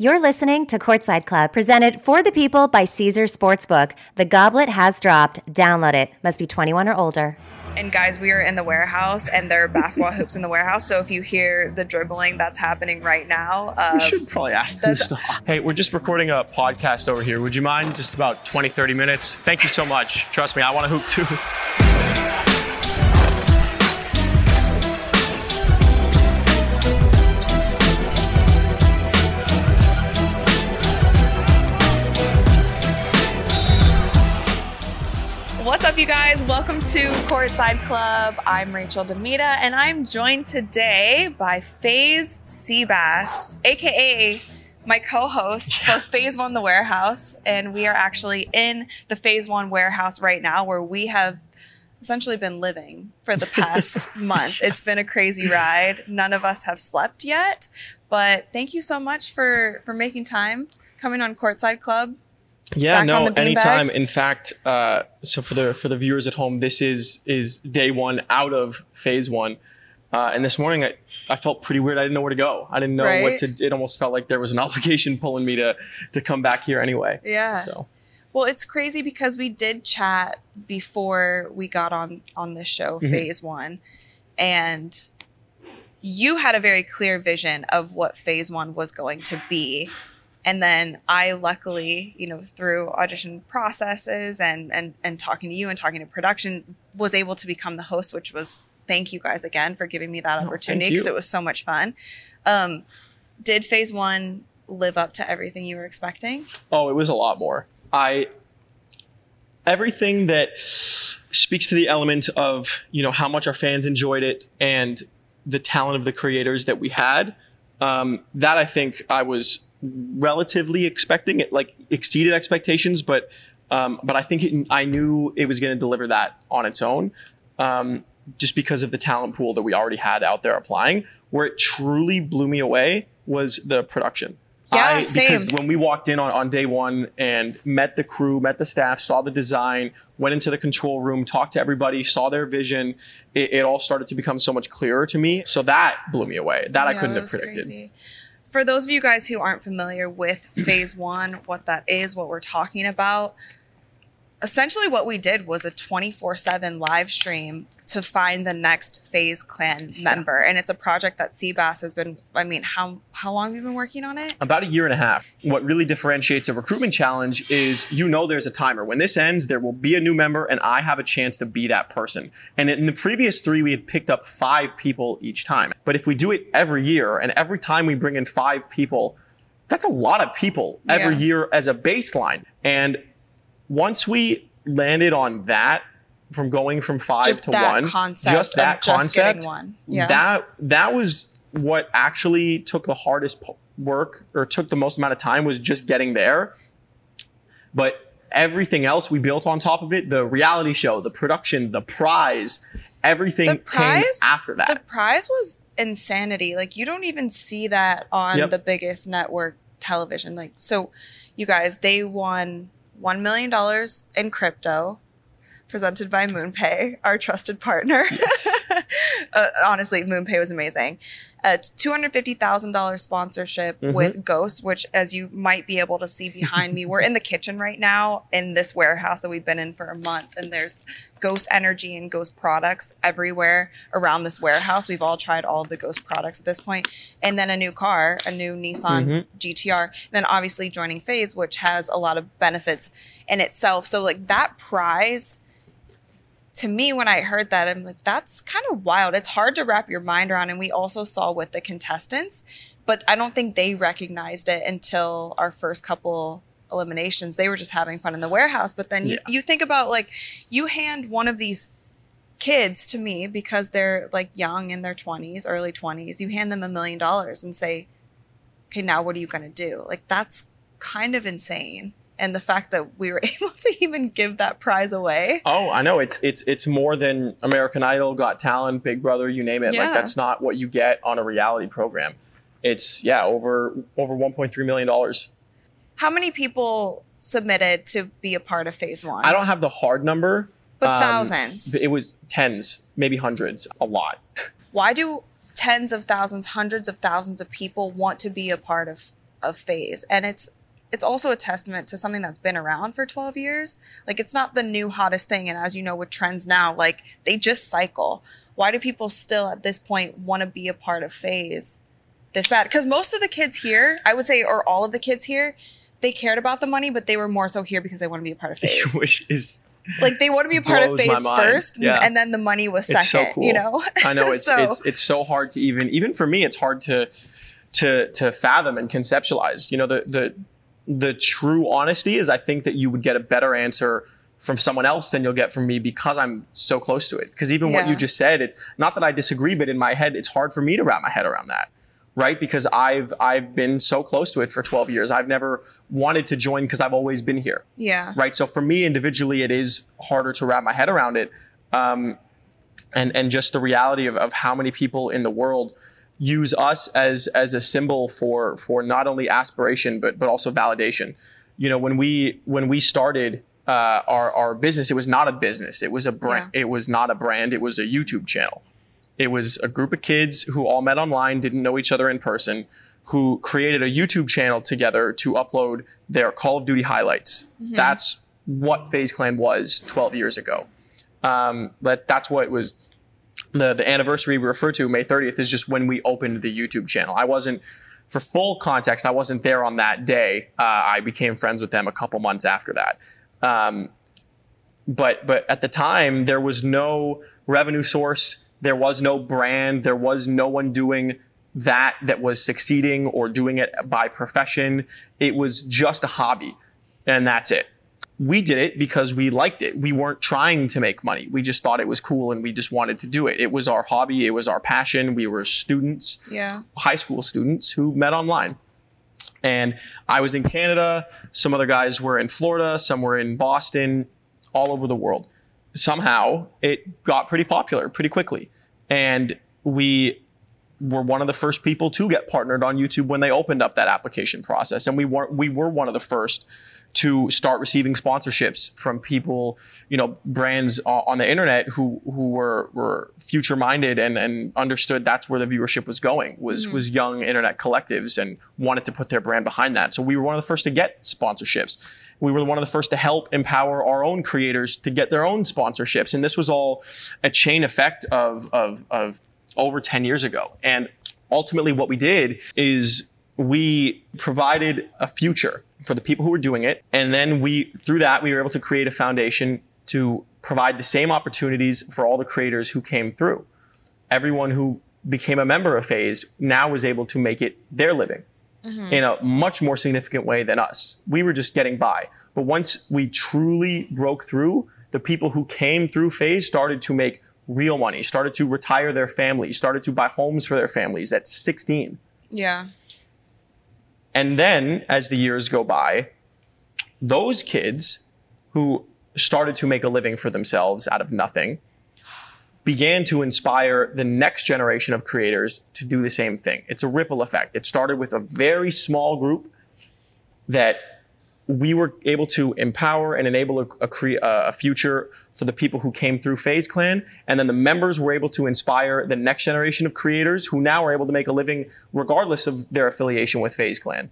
You're listening to Courtside Club, presented for the people by Caesars Sportsbook. The goblet has dropped. Download it. Must be 21 or older. And guys, we are in the warehouse, and there are basketball hoops in the warehouse. So if you hear the dribbling that's happening right now, uh, We should probably ask them to stop. Hey, we're just recording a podcast over here. Would you mind just about 20, 30 minutes? Thank you so much. Trust me, I want to hoop too. You guys? Welcome to Courtside Club. I'm Rachel Demita, and I'm joined today by FaZe Seabass, aka my co-host for FaZe One, the warehouse, and we are actually in the FaZe One warehouse right now, where we have essentially been living for the past month. It's been a crazy ride. None of us have slept yet, but thank you so much for for making time coming on Courtside Club. Yeah, no, on the beanbags? anytime. In fact, uh, so for the for the viewers at home, this is is day one out of FaZe one. Uh, and this morning, I, I felt pretty weird. I didn't know where to go. I didn't know Right. what to. It almost felt like there was an obligation pulling me to to come back here anyway. Yeah. So Well, it's crazy because we did chat before we got on on this show, Mhm. FaZe One, and you had a very clear vision of what FaZe One was going to be. And then I luckily, you know, through audition processes and and and talking to you and talking to production, was able to become the host, which was thank you guys again for giving me that opportunity because it was so much fun. Um, did FaZe One live up to everything you were expecting? Oh, it was a lot more. I everything that speaks to the element of you know how much our fans enjoyed it and the talent of the creators that we had. Um, that I think I was relatively expecting it, like exceeded expectations, but um, but I think it, I knew it was going to deliver that on its own. Um, just because of the talent pool that we already had out there applying, where it truly blew me away was the production. Yeah, I, same. Because when we walked in on, on day one and met the crew, met the staff, saw the design, went into the control room, talked to everybody, saw their vision, it, it all started to become so much clearer to me. So that blew me away. That I couldn't that have predicted. crazy. For those of you guys who aren't familiar with FaZe one, what that is, what we're talking about, essentially what we did was a 24 7 live stream to find the next FaZe Clan member. And it's a project that Seabass has been, I mean, how, how long have you been working on it? About a year and a half. What really differentiates a recruitment challenge is you know there's a timer. When this ends, there will be a new member, and I have a chance to be that person. And in the previous three, we had picked up five people each time. But if we do it every year, and every time we bring in five people, that's a lot of people every Yeah. year as a baseline. And once we landed on that, from going from five Just to one, concept just that just concept, one. Yeah. that that was what actually took the hardest work or took the most amount of time was just getting there but everything else we built on top of it the reality show the production the prize everything The prize? came after that the prize was insanity. Like you don't even see that on Yep. the biggest network television. Like so, you guys, they won one million dollars in crypto, presented by MoonPay, our trusted partner. uh, honestly, MoonPay was amazing. A two hundred fifty thousand dollars sponsorship Mhm. with Ghost, which, as you might be able to see behind me, we're in the kitchen right now in this warehouse that we've been in for a month, and there's Ghost Energy and Ghost products everywhere around this warehouse. We've all tried all of the Ghost products at this point, and then a new car, a new Nissan Mhm. GTR. And then obviously joining FaZe, which has a lot of benefits in itself. So like that prize to me, when I heard that, I'm like, that's kind of wild. It's hard to wrap your mind around. And we also saw with the contestants, but I don't think they recognized it until our first couple eliminations. They were just having fun in the warehouse. But then you, you think about like, you hand one of these kids to me because they're like young in their 20s, early 20s, you hand them a million dollars and say, okay, now what are you going to do? Like, that's kind of insane. And the fact that we were able to even give that prize away. Oh, I know. It's it's it's more than American Idol, Got Talent, Big Brother, you name it. Yeah. Like that's not what you get on a reality program. It's yeah, over over 1.3 million dollars. How many people submitted to be a part of FaZe one? I don't have the hard number. but um, thousands. It was tens, maybe hundreds, a lot. Why do tens of thousands, hundreds of thousands of people want to be a part of of FaZe. And it's it's also a testament to something that's been around for 12 years. Like it's not the new hottest thing. And as you know, with trends now, like they just cycle. Why do people still at this point want to be a part of FaZe this bad? Because most of the kids here, I would say, or all of the kids here, they cared about the money, but they were more so here because they want to be a part of FaZe. Which is like they want to be a part of Blows my FaZe mind. first, Yeah. and then the money was second. It's so cool. You know, I know it's So- it's it's so hard to even even for me it's hard to to to fathom and conceptualize. You know the the the true honesty is I think that you would get a better answer from someone else than you'll get from me because I'm so close to it. Because even what you just said, it's not that I disagree, but in my head it's hard for me to wrap my head around that. Right? Because I've I've been so close to it for 12 years. I've never wanted to join because I've always been here yeah, right? So for me individually, it is harder to wrap my head around it, um, and and just the reality of, of how many people in the world use us as as a symbol for for not only aspiration but but also validation. You know, when we when we started uh, our our business, it was not a business. It was a brand. It was not a brand. It was a YouTube channel. It was a group of kids who all met online, didn't know each other in person, who created a YouTube channel together to upload their Call of Duty highlights. That's what FaZe Clan was 12 years ago. Um, but that's what it was. The, the anniversary we refer to, May 30th, is just when we opened the YouTube channel. I wasn't, for full context, I wasn't there on that day. Uh, I became friends with them a couple months after that. Um, but but at the time there was no revenue source there was no brand there was no one doing that that was succeeding or doing it by profession it was just a hobby and that's it we did it because we liked it we weren't trying to make money we just thought it was cool and we just wanted to do it it was our hobby it was our passion we were students yeah, high school students who met online. And I was in Canada, some other guys were in Florida, some were in Boston, all over the world. Somehow it got pretty popular pretty quickly. And we were one of the first people to get partnered on YouTube when they opened up that application process. And we were we were one of the first to start receiving sponsorships from people, you know, brands on the internet who who were were future minded and and understood that's where the viewership was going was mm-hmm. was young internet collectives and wanted to put their brand behind that. So we were one of the first to get sponsorships. We were one of the first to help empower our own creators to get their own sponsorships, and this was all a chain effect of of of over 10 years ago. And ultimately, what we did is we provided a future for the people who were doing it. And then we, through that, we were able to create a foundation to provide the same opportunities for all the creators who came through. Everyone who became a member of FaZe now was able to make it their living mm-hmm. in a much more significant way than us. We were just getting by. But once we truly broke through, the people who came through FaZe started to make real money, started to retire their families, started to buy homes for their families at 16. yeah, And then as the years go by, those kids who started to make a living for themselves out of nothing began to inspire the next generation of creators to do the same thing. It's a ripple effect. It started with a very small group that we were able to empower and enable a, a, a future for the people who came through FaZe Clan. And then the members were able to inspire the next generation of creators who now are able to make a living regardless of their affiliation with FaZe Clan.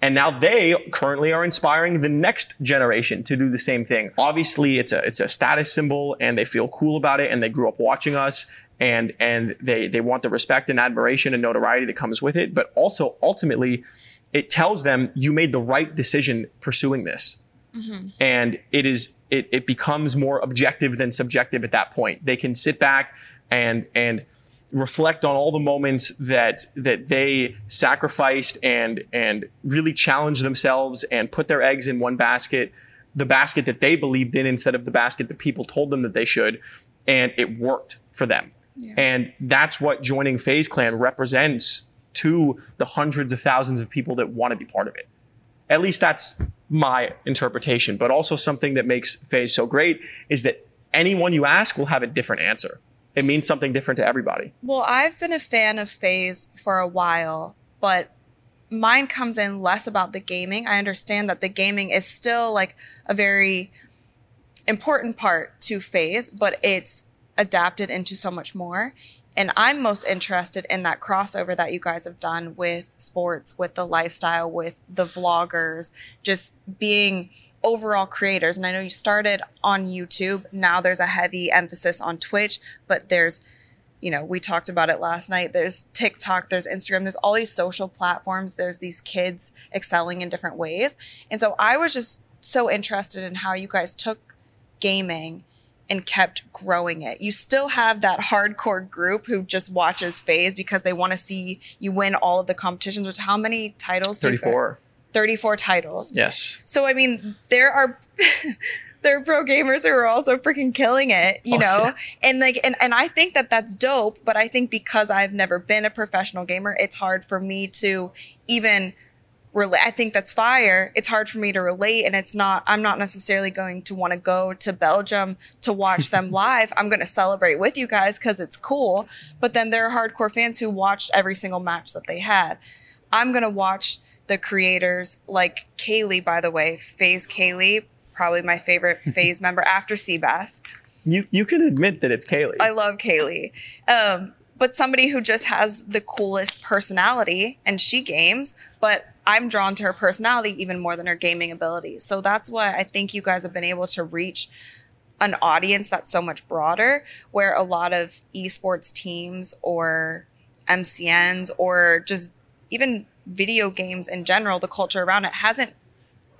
And now they currently are inspiring the next generation to do the same thing. Obviously, it's a it's a status symbol, and they feel cool about it, and they grew up watching us, and and they they want the respect and admiration and notoriety that comes with it. But also, ultimately, it tells them you made the right decision pursuing this, mm-hmm. and it is it it becomes more objective than subjective at that point. They can sit back and and reflect on all the moments that that they sacrificed and and really challenged themselves and put their eggs in one basket the basket that they believed in instead of the basket that people told them that they should and it worked for them. And that's what joining FaZe Clan represents to the hundreds of thousands of people that want to be part of it at least that's my interpretation but also something that makes FaZe so great is that anyone you ask will have a different answer it means something different to everybody Well, I've been a fan of FaZe for a while, but mine comes in less about the gaming. I understand that the gaming is still like a very important part to FaZe, but it's adapted into so much more. And I'm most interested in that crossover that you guys have done with sports, with the lifestyle, with the vloggers, just being overall creators. And I know you started on YouTube. Now there's a heavy emphasis on Twitch, but there's you know, we talked about it last night. There's TikTok, there's Instagram, there's all these social platforms, there's these kids excelling in different ways. And so I was just so interested in how you guys took gaming and kept growing it. You still have that hardcore group who just watches FaZe because they want to see you win all of the competitions, which how many titles 34. 34 titles. Yes. So I mean, there are there are pro gamers who are also freaking killing it, you Oh, know? yeah. And like and and I think that that's dope, but I think because I've never been a professional gamer, it's hard for me to even relate. I think that's fire. It's hard for me to relate and it's not I'm not necessarily going to want to go to Belgium to watch them live. I'm going to celebrate with you guys cuz it's cool, but then there are hardcore fans who watched every single match that they had. I'm going to watch the creators like Kaylee, by the way, FaZe Kaylee, probably my favorite FaZe member after Seabass. You you can admit that it's Kaylee. I love Kaylee. Um, but somebody who just has the coolest personality and she games, but I'm drawn to her personality even more than her gaming abilities. So that's why I think you guys have been able to reach an audience that's so much broader, where a lot of esports teams or MCNs or just even video games in general, the culture around it hasn't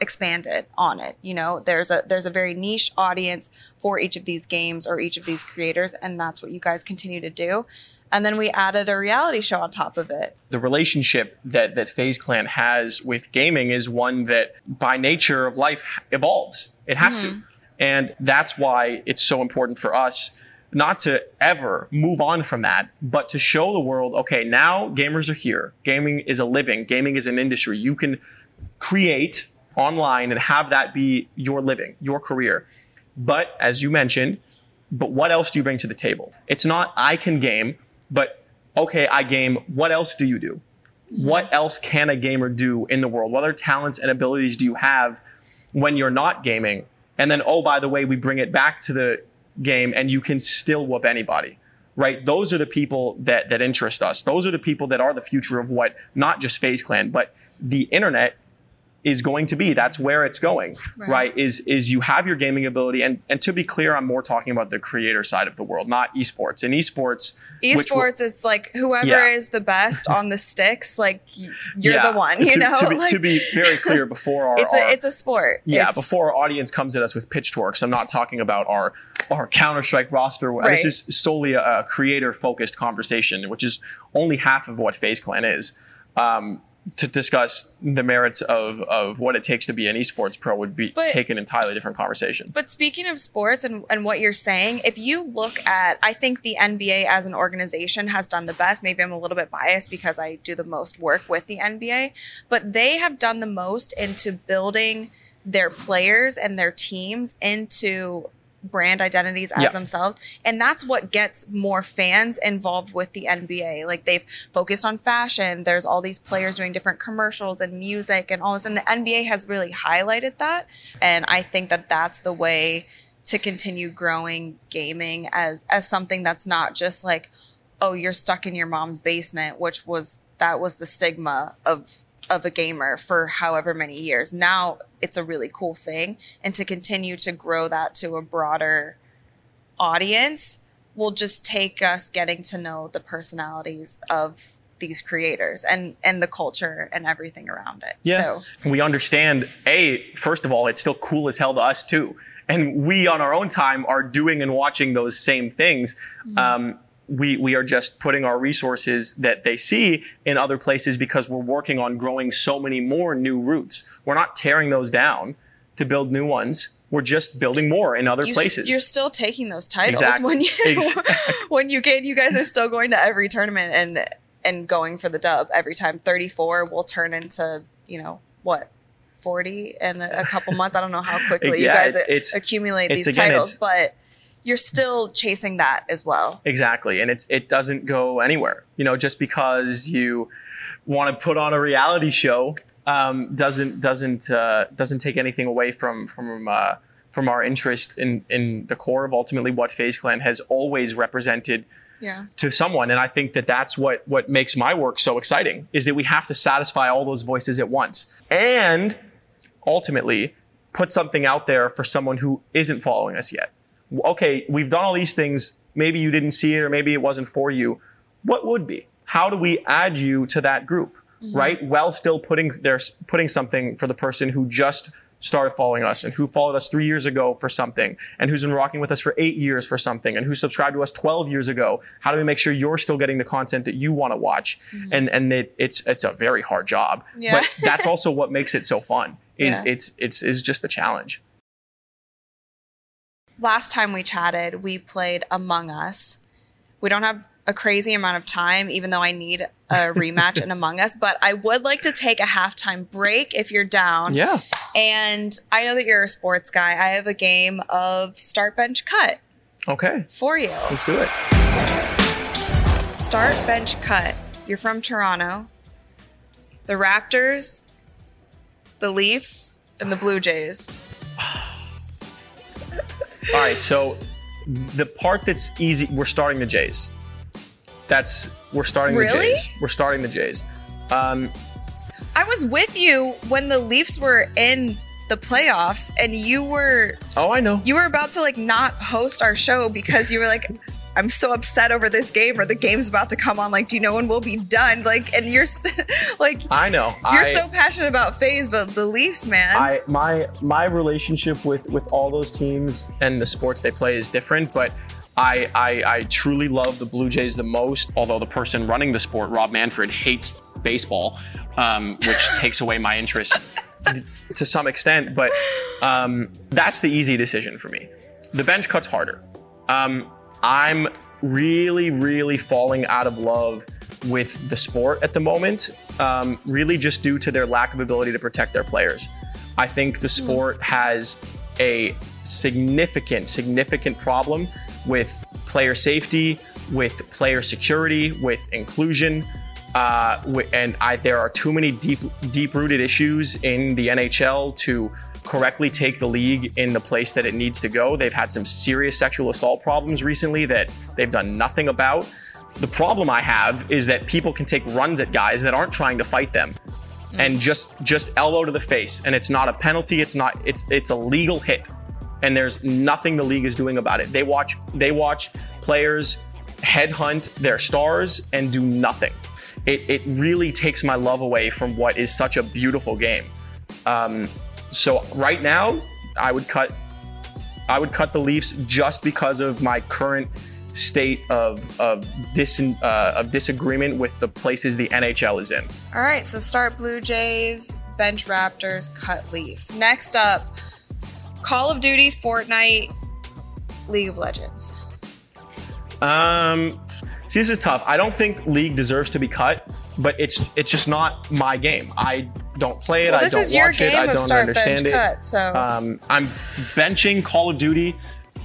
expanded on it. You know, there's a there's a very niche audience for each of these games or each of these creators, and that's what you guys continue to do. And then we added a reality show on top of it. the relationship that that FaZe Clan has with gaming is one that by nature of life evolves. It has to. Mm-hmm. And that's why it's so important for us not to ever move on from that, but to show the world, okay, now gamers are here. Gaming is a living, gaming is an industry. You can create online and have that be your living, your career. But as you mentioned, but what else do you bring to the table? It's not I can game, but okay, I game. What else do you do? What else can a gamer do in the world? What other talents and abilities do you have when you're not gaming? And then, oh, by the way, we bring it back to the game and you can still whoop anybody. Right? Those are the people that that interest us. Those are the people that are the future of what not just FaZe Clan, but the internet is going to be. That's where it's going. Right. Right? Is is you have your gaming ability and and to be clear, I'm more talking about the creator side of the world, not esports. In esports, Esports, it's like whoever Yeah. is the best on the sticks, like you're Yeah. the one, you to, know? To be, Like, to be very clear, before our, it's our- a it's a sport. yeah, It's- before our audience comes at us with pitchforks, I'm not talking about our our Counter Strike roster. Right. This is solely a, creator focused conversation, which is only half of what FaZe Clan is. Um, to discuss the merits of of what it takes to be an esports pro would be But- take an entirely different conversation. But speaking of sports and, and what you're saying, if you look at, I think the NBA as an organization has done the best. Maybe I'm a little bit biased because I do the most work with the NBA, but they have done the most into building their players and their teams into brand identities as Yeah. themselves. And that's what gets more fans involved with the NBA like they've focused on fashion. There's all these players doing different commercials and music and all this. And the NBA has really highlighted that. And I think that that's the way to continue growing gaming as as something that's not just like oh you're stuck in your mom's basement which was that was the stigma of of a gamer for however many years. Now it's a really cool thing and to continue to grow that to a broader audience will just take us getting to know the personalities of these creators and and the culture and everything around it. Yeah. so we understand a first of all it's still cool as hell to us too. And we on our own time are doing and watching those same things. Um, we we are just putting our resources that they see in other places because we're working on growing so many more new routes we're not tearing those down to build new ones we're just building more in other you, places You're still taking those titles Exactly. when you Exactly. when you get. You guys are still going to every tournament and and going for the dub every time. 34 will turn into you know what. 40 in a couple months. I don't know how quickly you guys it's- it's- accumulate it's- these again, titles, but you're still chasing that as well. Exactly, and it's it doesn't go anywhere. You know, just because you want to put on a reality show um, doesn't doesn't uh, doesn't take anything away from from uh, from our interest in in the core of ultimately what FaZe Clan has always represented Yeah. to someone and i think that that's what what makes my work so exciting is that we have to satisfy all those voices at once and ultimately put something out there for someone who isn't following us yet okay we've done all these things. Maybe you didn't see it or maybe it wasn't for you. What would be? How do we add you to that group mm-hmm. right? While still putting there's putting something for the person who just started following us and who followed us three years ago for something and who's been rocking with us for eight years for something and who subscribed to us 12 years ago. How do we make sure you're still getting the content that you want to watch mm-hmm. and and it, it's it's a very hard job Yeah. but that's also what makes it so fun is Yeah. it's it's is just the challenge Last time we chatted, we played Among Us. We don't have a crazy amount of time, even though I need a rematch in Among Us, but I would like to take a halftime break if you're down. yeah And I know that you're a sports guy. I have a game of start bench cut okay for you. let's do it Start bench cut. You're from Toronto. The Raptors, the Leafs, and the Blue Jays. all right so the part that's easy we're starting the jays. That's we're starting Really? the jays. We're starting the jays. Um I was with you when the Leafs were in the playoffs and you were oh i know. you were about to like not host our show because you were like I'm so upset over this game or the game's about to come on like do you know when we'll be done like and you're like i know you're I, so passionate about FaZe but the Leafs man I my my relationship with with all those teams and the sports they play is different, but I, I I truly love the Blue Jays the most. Although the person running the sport, Rob Manfred, hates baseball, um, which takes away my interest to some extent. But um, that's the easy decision for me. The bench cut's harder. Um, I'm really, really falling out of love with the sport at the moment, um, really just due to their lack of ability to protect their players. I think the sport has a significant, significant problem with player safety, with player security, with inclusion. Uh, and I, there are too many deep, deep-rooted issues in the NHL to correctly take the league in the place that it needs to go. They've had some serious sexual assault problems recently that they've done nothing about. The problem I have is that people can take runs at guys that aren't trying to fight them and just just elbow to the face. And it's not a penalty. It's not it's it's a legal hit. And there's nothing the league is doing about it. They watch they watch players headhunt their stars and do nothing. It, it really takes my love away from what is such a beautiful game. Um, so right now i would cut i would cut the leafs just because of my current state of of, dis, uh, of disagreement with the places the nhl is in All right, so start Blue Jays, bench Raptors, cut Leafs. Next up, Call of Duty, Fortnite, League of Legends. Um, see, this is tough. I don't think League deserves to be cut, but it's it's just not my game. I don't play it. Well, I don't is watch it. I don't start understand bench it. cut, so Um, I'm benching Call of Duty,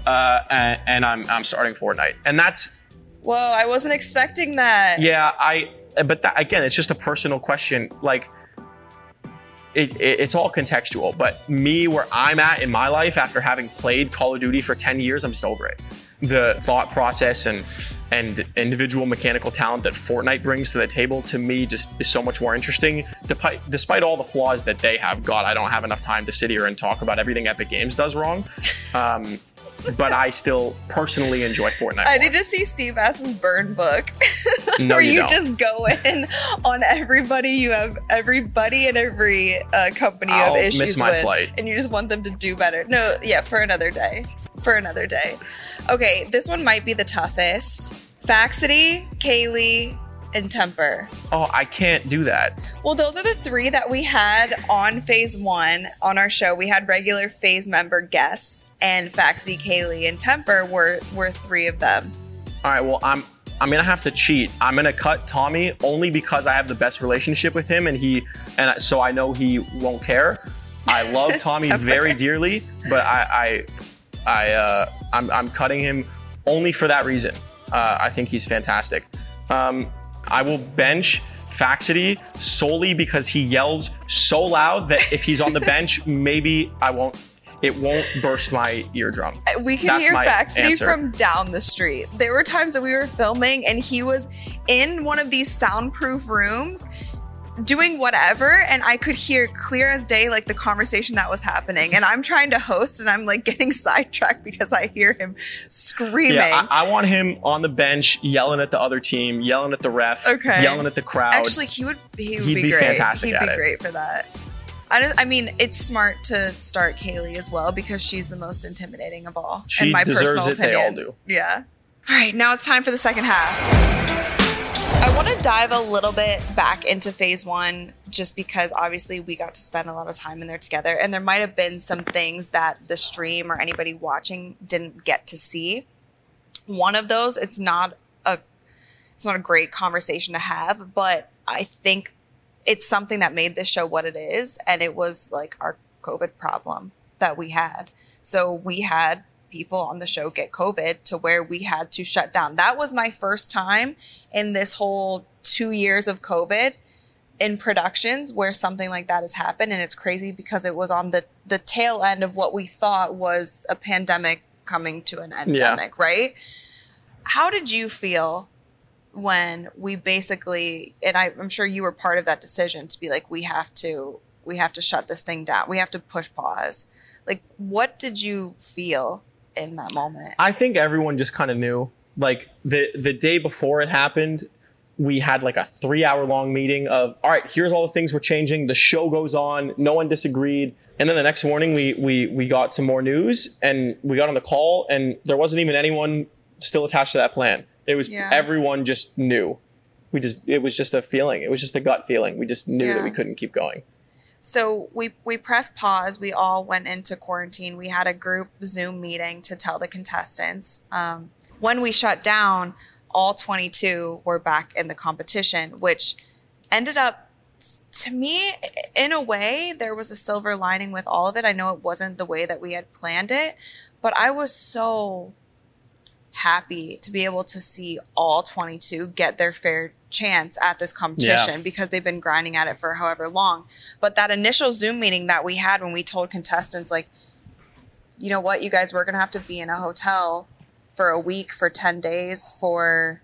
uh, and, and I'm I'm starting Fortnite, and that's whoa, I wasn't expecting that. yeah. I but that, again, it's just a personal question. Like. It, it, it's all contextual, but me, where I'm at in my life after having played Call of Duty for 10 years, I'm just over it. The thought process and and individual mechanical talent that Fortnite brings to the table to me just is so much more interesting. Despite, despite all the flaws that they have, God, I don't have enough time to sit here and talk about everything Epic Games does wrong. Um, but I still personally enjoy Fortnite. I more. need to see Seabass's burn book. No, where you you, just go in on everybody. You have everybody and every uh, company you I'll have miss issues my with, flight. and you just want them to do better. No, yeah, for another day. For another day. Okay, this one might be the toughest. Faxity, Kaylee, and Temper. Oh, I can't do that. Well, those are the three that we had on FaZe one on our show. We had regular FaZe member guests, and Faxity, Kaylee, and Temper were were three of them. All right, well, I'm I'm gonna have to cheat. I'm gonna cut Tommy only because I have the best relationship with him, and he and I- so I know he won't care. I love Tommy very dearly, but I I, I uh, I'm I'm cutting him only for that reason. Uh, I think he's fantastic. Um, I will bench Faxity solely because he yells so loud that if he's on the bench, maybe I won't. it won't burst my eardrum. We can That's hear Faxity answer. from down the street. There were times that we were filming and he was in one of these soundproof rooms doing whatever and I could hear clear as day like the conversation that was happening. And I'm trying to host and I'm like getting sidetracked because I hear him screaming. Yeah, I, I want him on the bench yelling at the other team, yelling at the ref, Okay. yelling at the crowd. Actually, he would he would He'd be, be great. fantastic He'd at be it. great for that. I just I mean, it's smart to start Kaylee as well because she's the most intimidating of all. She in my deserves personal it. They all opinion. do. Yeah. All right, now it's time for the second half. I want to dive a little bit back into FaZe one just because obviously we got to spend a lot of time in there together. And there might have been some things that the stream or anybody watching didn't get to see. One of those, it's not a it's not a great conversation to have, but I think it's something that made this show what it is. And it was like our COVID problem that we had. So we had people on the show get COVID to where we had to shut down. That was my first time in this whole two years of COVID in productions where something like that has happened. And it's crazy because it was on the, the tail end of what we thought was a pandemic coming to an endemic, right? How did you feel when we basically, and I, I'm sure you were part of that decision to be like, we have to, we have to shut this thing down. We have to push pause. Like, what did you feel in that moment? I think everyone just kind of knew. Like the the day before it happened, we had like a three hour long meeting of all right, here's all the things we're changing. The show goes on. No one disagreed. And then the next morning we we we got some more news and we got on the call and there wasn't even anyone still attached to that plan. It was Yeah. everyone just knew. We just it was just a feeling. It was just a gut feeling. We just knew Yeah. that we couldn't keep going. So we we pressed pause. We all went into quarantine. We had a group Zoom meeting to tell the contestants. Um, when we shut down, all 22 were back in the competition, which ended up to me in a way there was a silver lining with all of it. I know it wasn't the way that we had planned it, but I was so happy to be able to see all 22 get their fair chance at this competition because they've been grinding at it for however long. But that initial Zoom meeting that we had when we told contestants, like, you know what, you guys, we're going to have to be in a hotel for a week, for 10 days, for,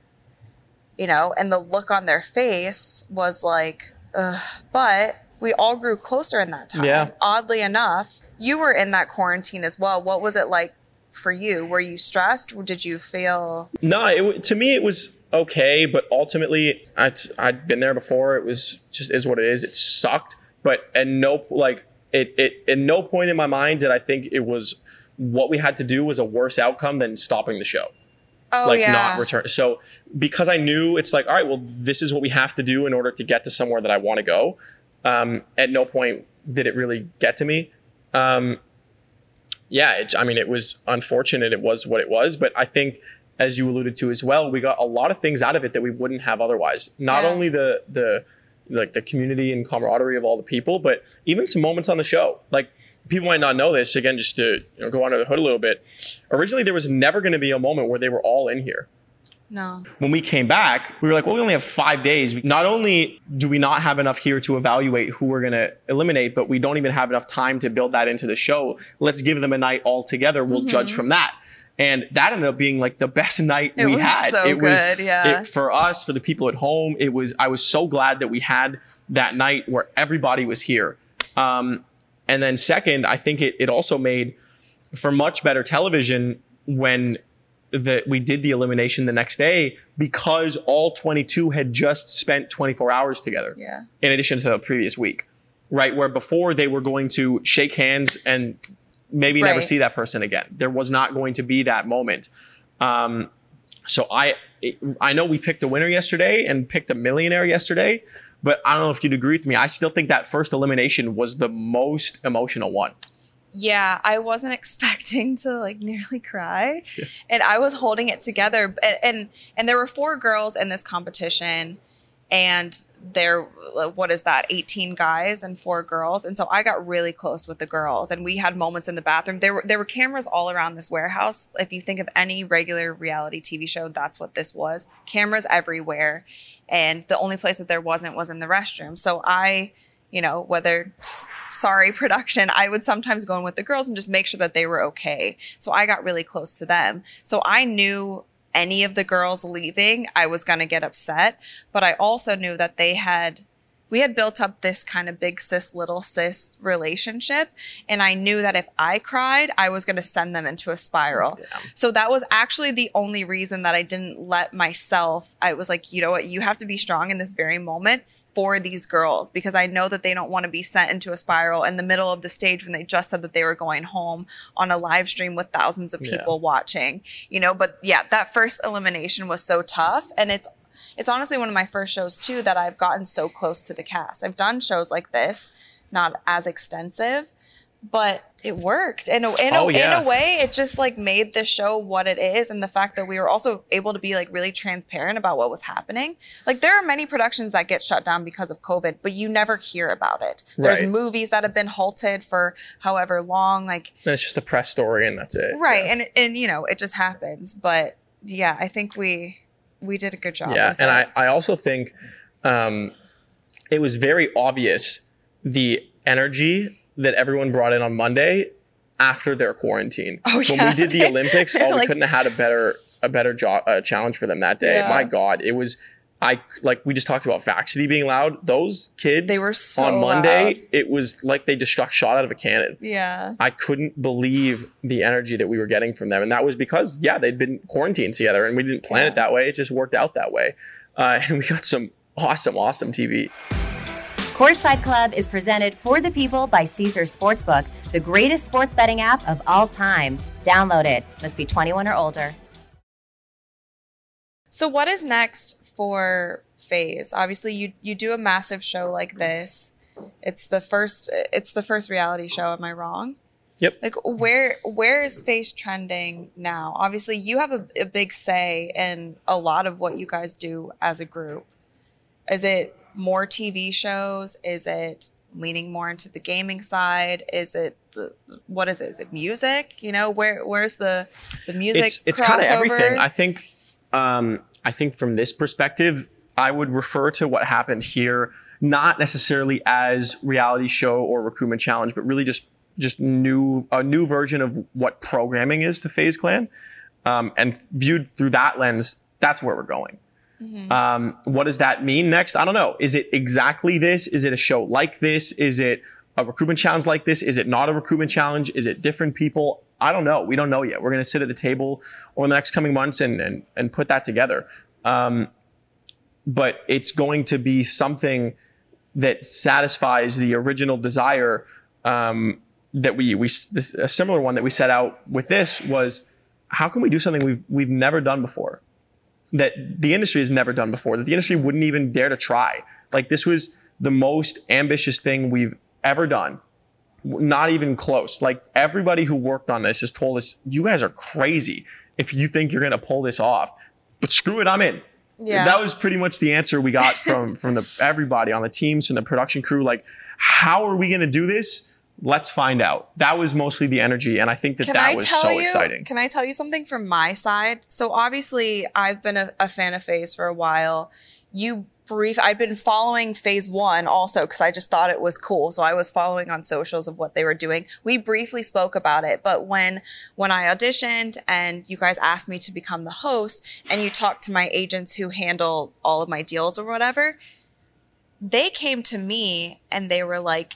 you know, and the look on their face was like, ugh. But we all grew closer in that time. Yeah. Oddly enough, you were in that quarantine as well. What was it like for you? Were you stressed? Did you feel No, it, to me it was okay, but ultimately I'd, I'd been there before. It was just is what it is. It sucked, but at no like it it at no point in my mind did I think it was what we had to do was a worse outcome than stopping the show, Oh like yeah. not return. So because I knew it's like all right, well this is what we have to do in order to get to somewhere that I want to go. Um, at no point did it really get to me. Um, yeah, it, I mean, it was unfortunate. It was what it was, but I think, as you alluded to as well, we got a lot of things out of it that we wouldn't have otherwise. Not Yeah. only the the like the community and camaraderie of all the people, but even some moments on the show. Like people might not know this. Again, just to you know, go under the hood a little bit. Originally, there was never going to be a moment where they were all in here no. when we came back, we were like, well, we only have five days. Not only do we not have enough here to evaluate who we're going to eliminate, but we don't even have enough time to build that into the show. Let's give them a night all together. We'll Mhm. judge from that. And that ended up being like the best night It we had. so it was good, yeah. it, for us, for the people at home. It was. I was so glad that we had that night where everybody was here. Um, and then second, I think it it also made for much better television when that we did the elimination the next day because all 22 had just spent 24 hours together Yeah. in addition to the previous week right where before they were going to shake hands and maybe never see that person again. There was not going to be that moment. Um, so i i know we picked a winner yesterday and picked a millionaire yesterday but i don't know if you'd agree with me. I still think that first elimination was the most emotional one. Yeah, I wasn't expecting to like nearly cry, Yeah. and I was holding it together. And, and and there were four girls in this competition, and there, what is that? Eighteen guys and four girls, and so I got really close with the girls, and we had moments in the bathroom. There were there were cameras all around this warehouse. If you think of any regular reality TV show, that's what this was. Cameras everywhere, and the only place that there wasn't was in the restroom. So I you know, whether sorry production, I would sometimes go in with the girls and just make sure that they were okay. So I got really close to them. So I knew any of the girls leaving, I was going to get upset, but I also knew that they had we had built up this kind of big sis little sis relationship and i knew that if i cried i was going to send them into a spiral Yeah. so that was actually the only reason that i didn't let myself i was like you know what you have to be strong in this very moment for these girls because i know that they don't want to be sent into a spiral in the middle of the stage when they just said that they were going home on a live stream with thousands of Yeah. people watching you know but yeah that first elimination was so tough and it's it's honestly one of my first shows too that I've gotten so close to the cast. I've done shows like this, not as extensive, but it worked. In a, in, a, Oh, yeah. in a way, it just like made the show what it is. And the fact that we were also able to be like really transparent about what was happening. Like there are many productions that get shut down because of COVID, but you never hear about it. There's Right. movies that have been halted for however long. Like, And it's just a press story, and that's it. right. Yeah. And, and, you know, it just happens. But yeah, I think we, we did a good job. yeah and it. I, I also think um, it was very obvious the energy that everyone brought in on monday after their quarantine Oh, when yeah. we did the olympics oh we Like- couldn't have had a better a better jo- uh, challenge for them that day Yeah. my god it was i like we just talked about Faxity being loud those kids They were so on monday loud. it was like they just got shot out of a cannon Yeah. I couldn't believe the energy that we were getting from them. And that was because, yeah, they'd been quarantined together and we didn't plan Yeah. it that way. It just worked out that way. Uh, and we got some awesome, awesome TV. Courtside Club is presented for the people by Caesars Sportsbook, the greatest sports betting app of all time. Download it. Must be 21 or older. So what is next for FaZe? Obviously, you you do a massive show like this. It's the first. It's the first reality show. Am I wrong? Yep. Like where where is FaZe trending now? Obviously, you have a, a big say in a lot of what you guys do as a group. Is it more TV shows? Is it leaning more into the gaming side? Is it the what is it? Is it music? You know, where where's the the music? it's it's kind of everything. I think um, I think from this perspective, I would refer to what happened here not necessarily as reality show or recruitment challenge, but really just just new a new version of what programming is to FaZe Clan, um, and viewed through that lens. That's where we're going. Mhm. Um, what does that mean next? I don't know. Is it exactly this? Is it a show like this? Is it a recruitment challenge like this? Is it not a recruitment challenge? Is it different people? I don't know. We don't know yet. We're going to sit at the table over the next coming months and and, and put that together. Um, but it's going to be something that satisfies the original desire um, that we we this, a similar one that we set out with this was how can we do something we've we've never done before that the industry has never done before that the industry wouldn't even dare to try like this was the most ambitious thing we've ever done not even close like everybody who worked on this has told us you guys are crazy if you think you're going to pull this off but screw it i'm in Yeah. that was pretty much the answer we got from from the everybody on the teams from the production crew like how are we going to do this let's find out that was mostly the energy and i think that Can that I was so you? exciting Can I tell you something from my side? So obviously, I've been a, a fan of FaZe for a while. You brief. I'd been following FaZe One also because I just thought it was cool. So I was following on socials of what they were doing. We briefly spoke about it, but when when I auditioned and you guys asked me to become the host, and you talked to my agents who handle all of my deals or whatever, they came to me and they were like,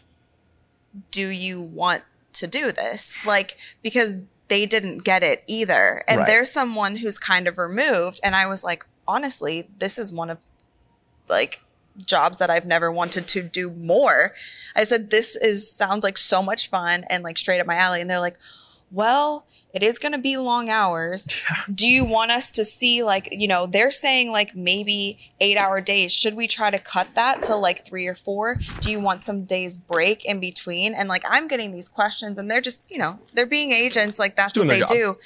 do you want to do this? Like, because they didn't get it either. And Right. there's someone who's kind of removed. And I was like, honestly, this is one of like jobs that I've never wanted to do more. I said, this is sounds like so much fun and like straight up my alley. And they're like, well, it is going to be long hours. Do you want us to see like, you know, they're saying like maybe eight hour days. Should we try to cut that to like three or four? Do you want some days break in between? And like, I'm getting these questions and they're just, you know, they're being agents. Like that's Doing what they job. do.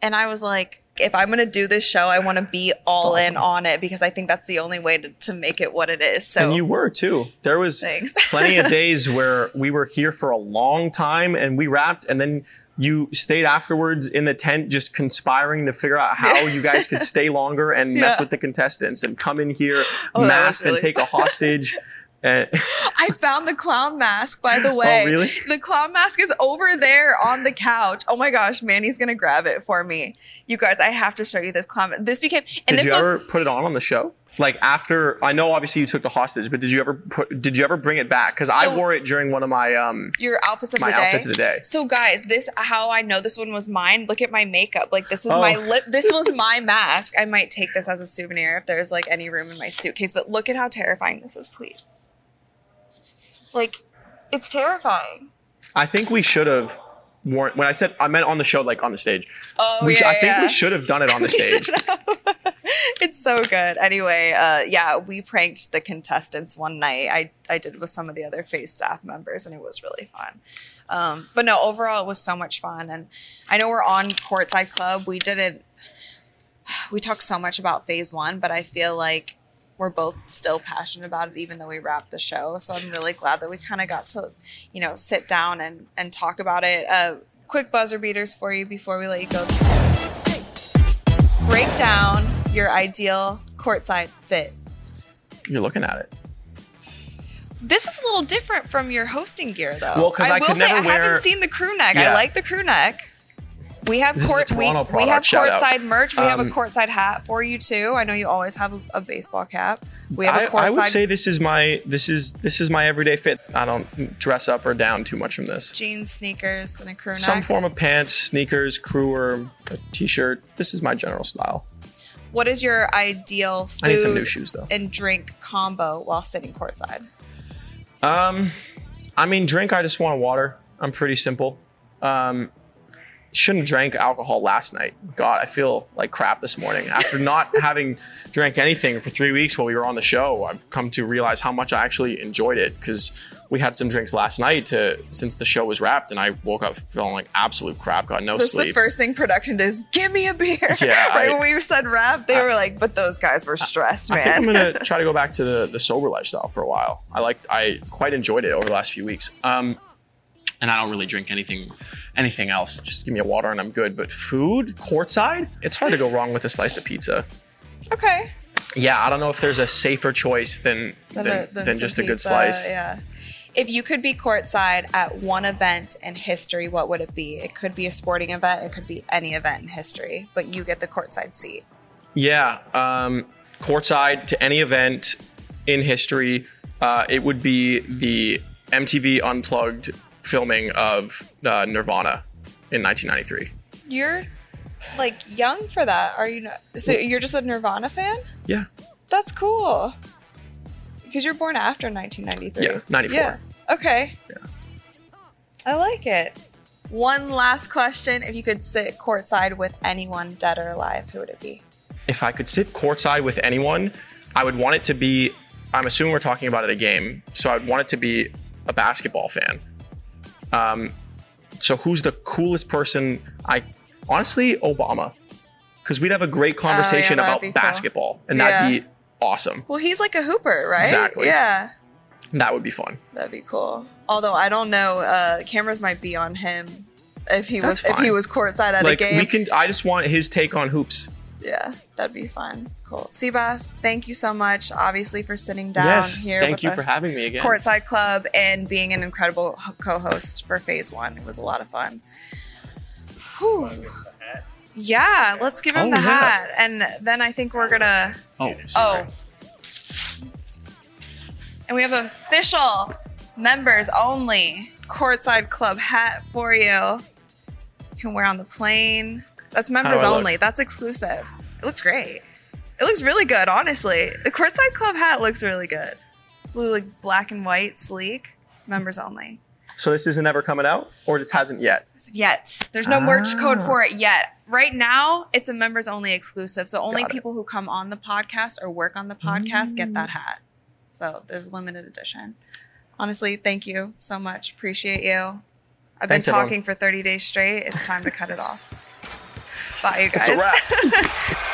And I was like, if I'm going to do this show, I want to be all in on it because I think that's the only way to, to make it what it is. So. And you were too. There was thanks. plenty of days where we were here for a long time and we wrapped and then you stayed afterwards in the tent just conspiring to figure out how you guys could stay longer and mess with the contestants and come in here Oh, really- and take a hostage And I found the clown mask, by the way. oh, really? The clown mask is over there on the couch. Oh my gosh, Manny's gonna grab it for me. You guys, I have to show you this clown. This became and Did this you was ever put it on on the show? Like after, I know obviously you took the hostage, but did you ever put? Did you ever bring it back? Because I wore it during one of my um your outfits of my the day. outfits of the day. So guys, this how I know this one was mine. Look at my makeup. Like this is my Oh. lip. This was my mask. I might take this as a souvenir if there's like any room in my suitcase. But look at how terrifying this is, please. Like, it's terrifying. I think we should have worn. When I said I meant on the show, like on the stage. Oh we yeah, sh- I think yeah. we should have done it on the stage. it's so good. Anyway, uh, yeah, we pranked the contestants one night. I, I did with some of the other FaZe staff members, and it was really fun. Um, but no, overall, it was so much fun. And I know we're on Courtside Club. We didn't, we talked so much about FaZe1, but I feel like we're both still passionate about it, even though we wrapped the show. So I'm really glad that we kind of got to, you know, sit down and, and talk about it. Uh, quick buzzer beaters for you before we let you go break down your ideal courtside fit. You're looking at it. This is a little different from your hosting gear, though. Well, 'cause I will say I wear- haven't seen the crew neck. I like the crew neck. We have This court. We, we have product, shout out. courtside merch. We have a Um, courtside hat for you too. I know you always have a, a baseball cap. We have a I, courtside. I would say this is my this is this is my everyday fit. I don't dress up or down too much from this. jeans, sneakers, and a crew Some form of pants, sneakers, crew, or a t-shirt. This is my general style. what is your ideal I need some new food shoes though. and drink combo while sitting courtside? Um, I mean, drink. I just want water. I'm pretty simple. Um, shouldn't have drank alcohol last night. God, I feel like crap this morning after not having drank anything for three weeks while we were on the show. I've come to realize how much I actually enjoyed it because we had some drinks last night to since the show was wrapped, and I woke up feeling like absolute crap. Got no This is the first thing production does. give me a beer. Yeah, right I- when we said wrap, they were like, but those guys were stressed, I think I'm gonna try to go back to the, the sober lifestyle for a while. I like I quite enjoyed it over the last few weeks. Um, and I don't really drink anything anything else. Just give me a water and I'm good. But food, courtside, it's hard to go wrong with a slice of pizza. okay. Yeah, I don't know if there's a safer choice than than, a- than, some just a good pizza, slice. Yeah. If you could be courtside at one event in history, what would it be? It could be a sporting event, it could be any event in history, but you get the courtside seat. Yeah, um, courtside to any event in history, uh, it would be the MTV Unplugged filming of uh, Nirvana in 1993. You're like young for that, are you? Not? So you're just a Nirvana fan? Yeah, That's cool. Because you're born after 1993. Yeah, 94. Yeah. Okay. Yeah. I like it. One last question. If you could sit courtside with anyone, dead or alive, who would it be? if I could sit courtside with anyone, I would want it to be. I'm assuming we're talking about at a game, so I'd want it to be a basketball fan. Um, so who's the coolest person? I honestly Obama, because we'd have a great conversation Oh, that'd about be cool. basketball, and Yeah. that'd be awesome. Well, he's like a hooper, right? Exactly. Yeah. That would be fun. That'd be cool. Although I don't know, uh, cameras might be on him if he was That's if he fine. was courtside at like a game. we can. I just want his take on hoops. Yeah, that'd be fun. Cool. Seabass, thank you so much, obviously, for sitting down yes, here. thank with you us. for having me again. Courtside Club and being an incredible co-host for FaZe1. It was a lot of fun. Whew. Yeah, let's give him Oh, the yeah. hat, and then I think we're gonna. Oh, Oh, and we have an official members only Courtside Club hat for you. You can wear on the plane. That's members I look? only. That's exclusive. It looks great. It looks really good, honestly. The Courtside Club hat looks really good. Blue, like black and white, sleek. Members only. So this isn't ever coming out, or it hasn't yet. Yet. There's no merch code Ah. for it yet. Right now, it's a members only exclusive. So only people who come on the podcast or work on the podcast get that hat. So there's limited edition. Honestly, thank you so much. Appreciate you. I've Thanks, been everyone. talking for 30 days straight. It's time to cut it off. Bye, you guys. It's a wrap.